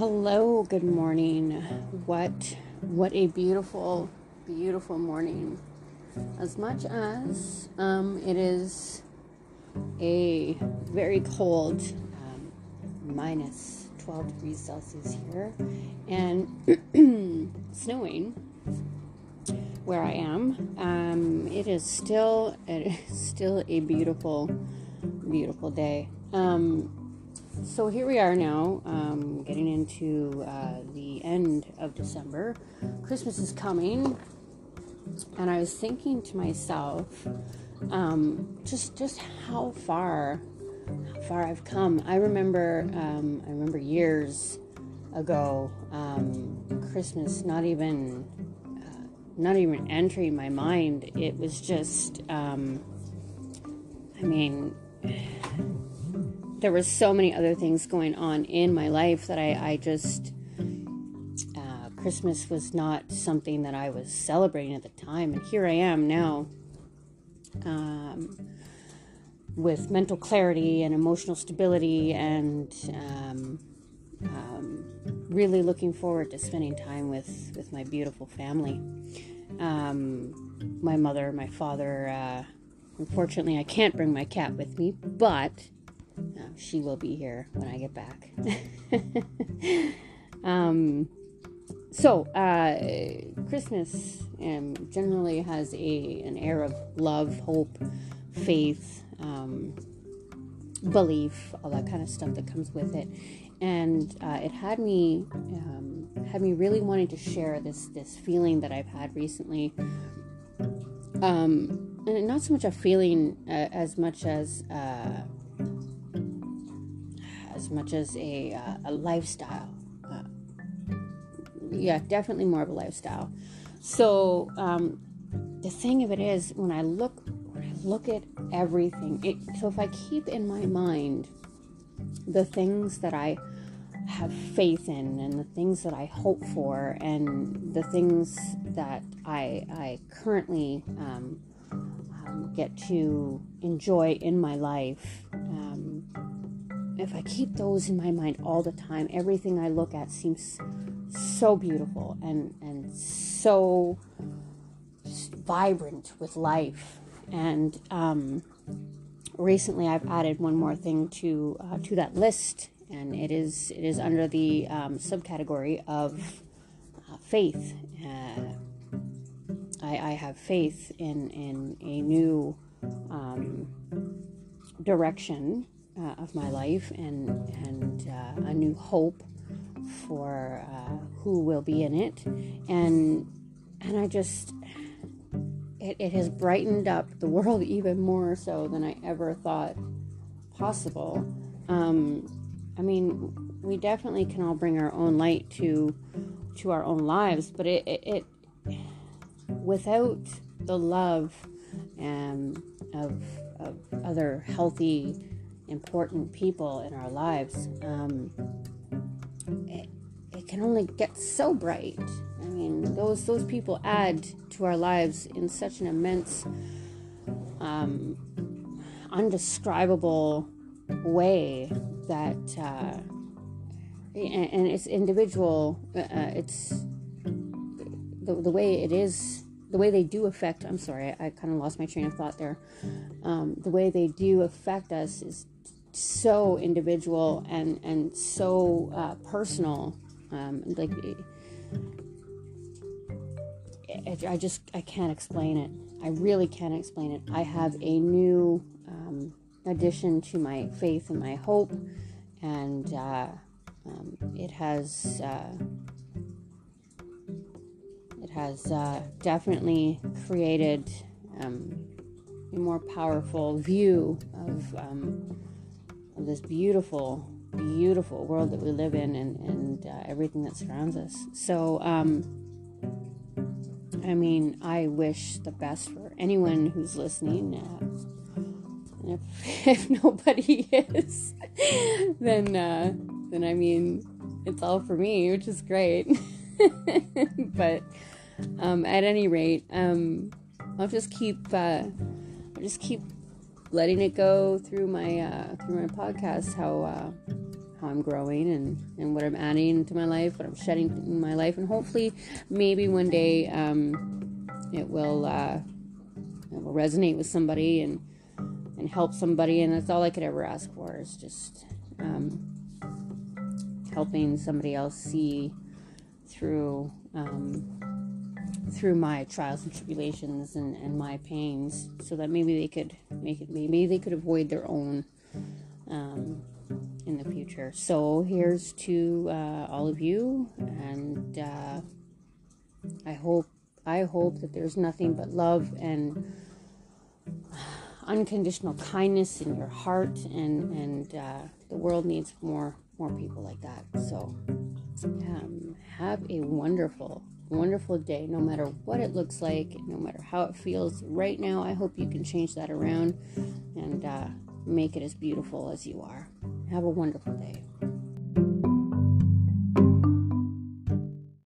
Hello, good morning. What what a beautiful, beautiful morning. As much as um, it is a very cold, um, minus 12 degrees Celsius here, and snowing where I am, um, it is still it is still a beautiful, beautiful day. Um, so here we are now, um, getting into uh, the end of December. Christmas is coming, and I was thinking to myself, um, just just how far, how far I've come. I remember, um, I remember years ago, um, Christmas not even, uh, not even entering my mind. It was just, um, I mean there was so many other things going on in my life that I, I just uh, Christmas was not something that I was celebrating at the time, and here I am now um, with mental clarity and emotional stability, and um, um, really looking forward to spending time with with my beautiful family. Um, my mother, my father. Uh, unfortunately, I can't bring my cat with me, but she will be here when I get back. um, so, uh, Christmas um, generally has a an air of love, hope, faith, um, belief, all that kind of stuff that comes with it, and uh, it had me um, had me really wanting to share this this feeling that I've had recently. Um, and not so much a feeling uh, as much as uh, as much as a, uh, a lifestyle. Uh, yeah, definitely more of a lifestyle. So um, the thing of it is, when I look, when I look at everything, it, so if I keep in my mind the things that I have faith in and the things that I hope for and the things that I, I currently um, um, get to enjoy in my life, if I keep those in my mind all the time, everything I look at seems so beautiful and and so vibrant with life. And um, recently, I've added one more thing to uh, to that list, and it is it is under the um, subcategory of uh, faith. Uh, I, I, have faith in in a new um, direction uh, of my life and and uh, a new hope for uh, who will be in it. And and I just it, it has brightened up the world even more so than I ever thought possible. Um, I mean we definitely can all bring our own light to to our own lives but it, it, it without the love um, of, of other healthy important people in our lives, um, it, it can only get so bright. I mean, those those people add to our lives in such an immense, um, undescribable way that, uh, and, and, it's individual. Uh, uh, it's the the way it is the way they do affect i'm sorry i, I kind of lost my train of thought there um, the way they do affect us is so individual and and so uh, personal. Um, like it, I just I can't explain it. I really can't explain it. I have a new um, addition to my faith and my hope, and uh, um, it has uh, it has uh, definitely created um, a more powerful view of um, of this beautiful, beautiful world that we live in and, and uh, everything that surrounds us. So, um, I mean, I wish the best for anyone who's listening. Uh, if, if nobody is, then uh, then I mean, it's all for me, which is great. but um, at any rate, um, I'll just keep uh, I'll just keep letting it go through my uh, through my podcast how uh, how I'm growing and, and what I'm adding to my life, what I'm shedding in my life, and hopefully, maybe one day um, it will uh, it will resonate with somebody and and help somebody. And that's all I could ever ask for is just um, helping somebody else see through um, through my trials and tribulations and, and my pains so that maybe they could make it maybe they could avoid their own um, in the future. So here's to uh, all of you and uh, i hope i hope that there's nothing but love and unconditional kindness in your heart and and uh, the world needs more more people like that. So um, have a wonderful wonderful day, no matter what it looks like, no matter how it feels right now. I hope you can change that around and uh, make it as beautiful as you are. Have a wonderful day.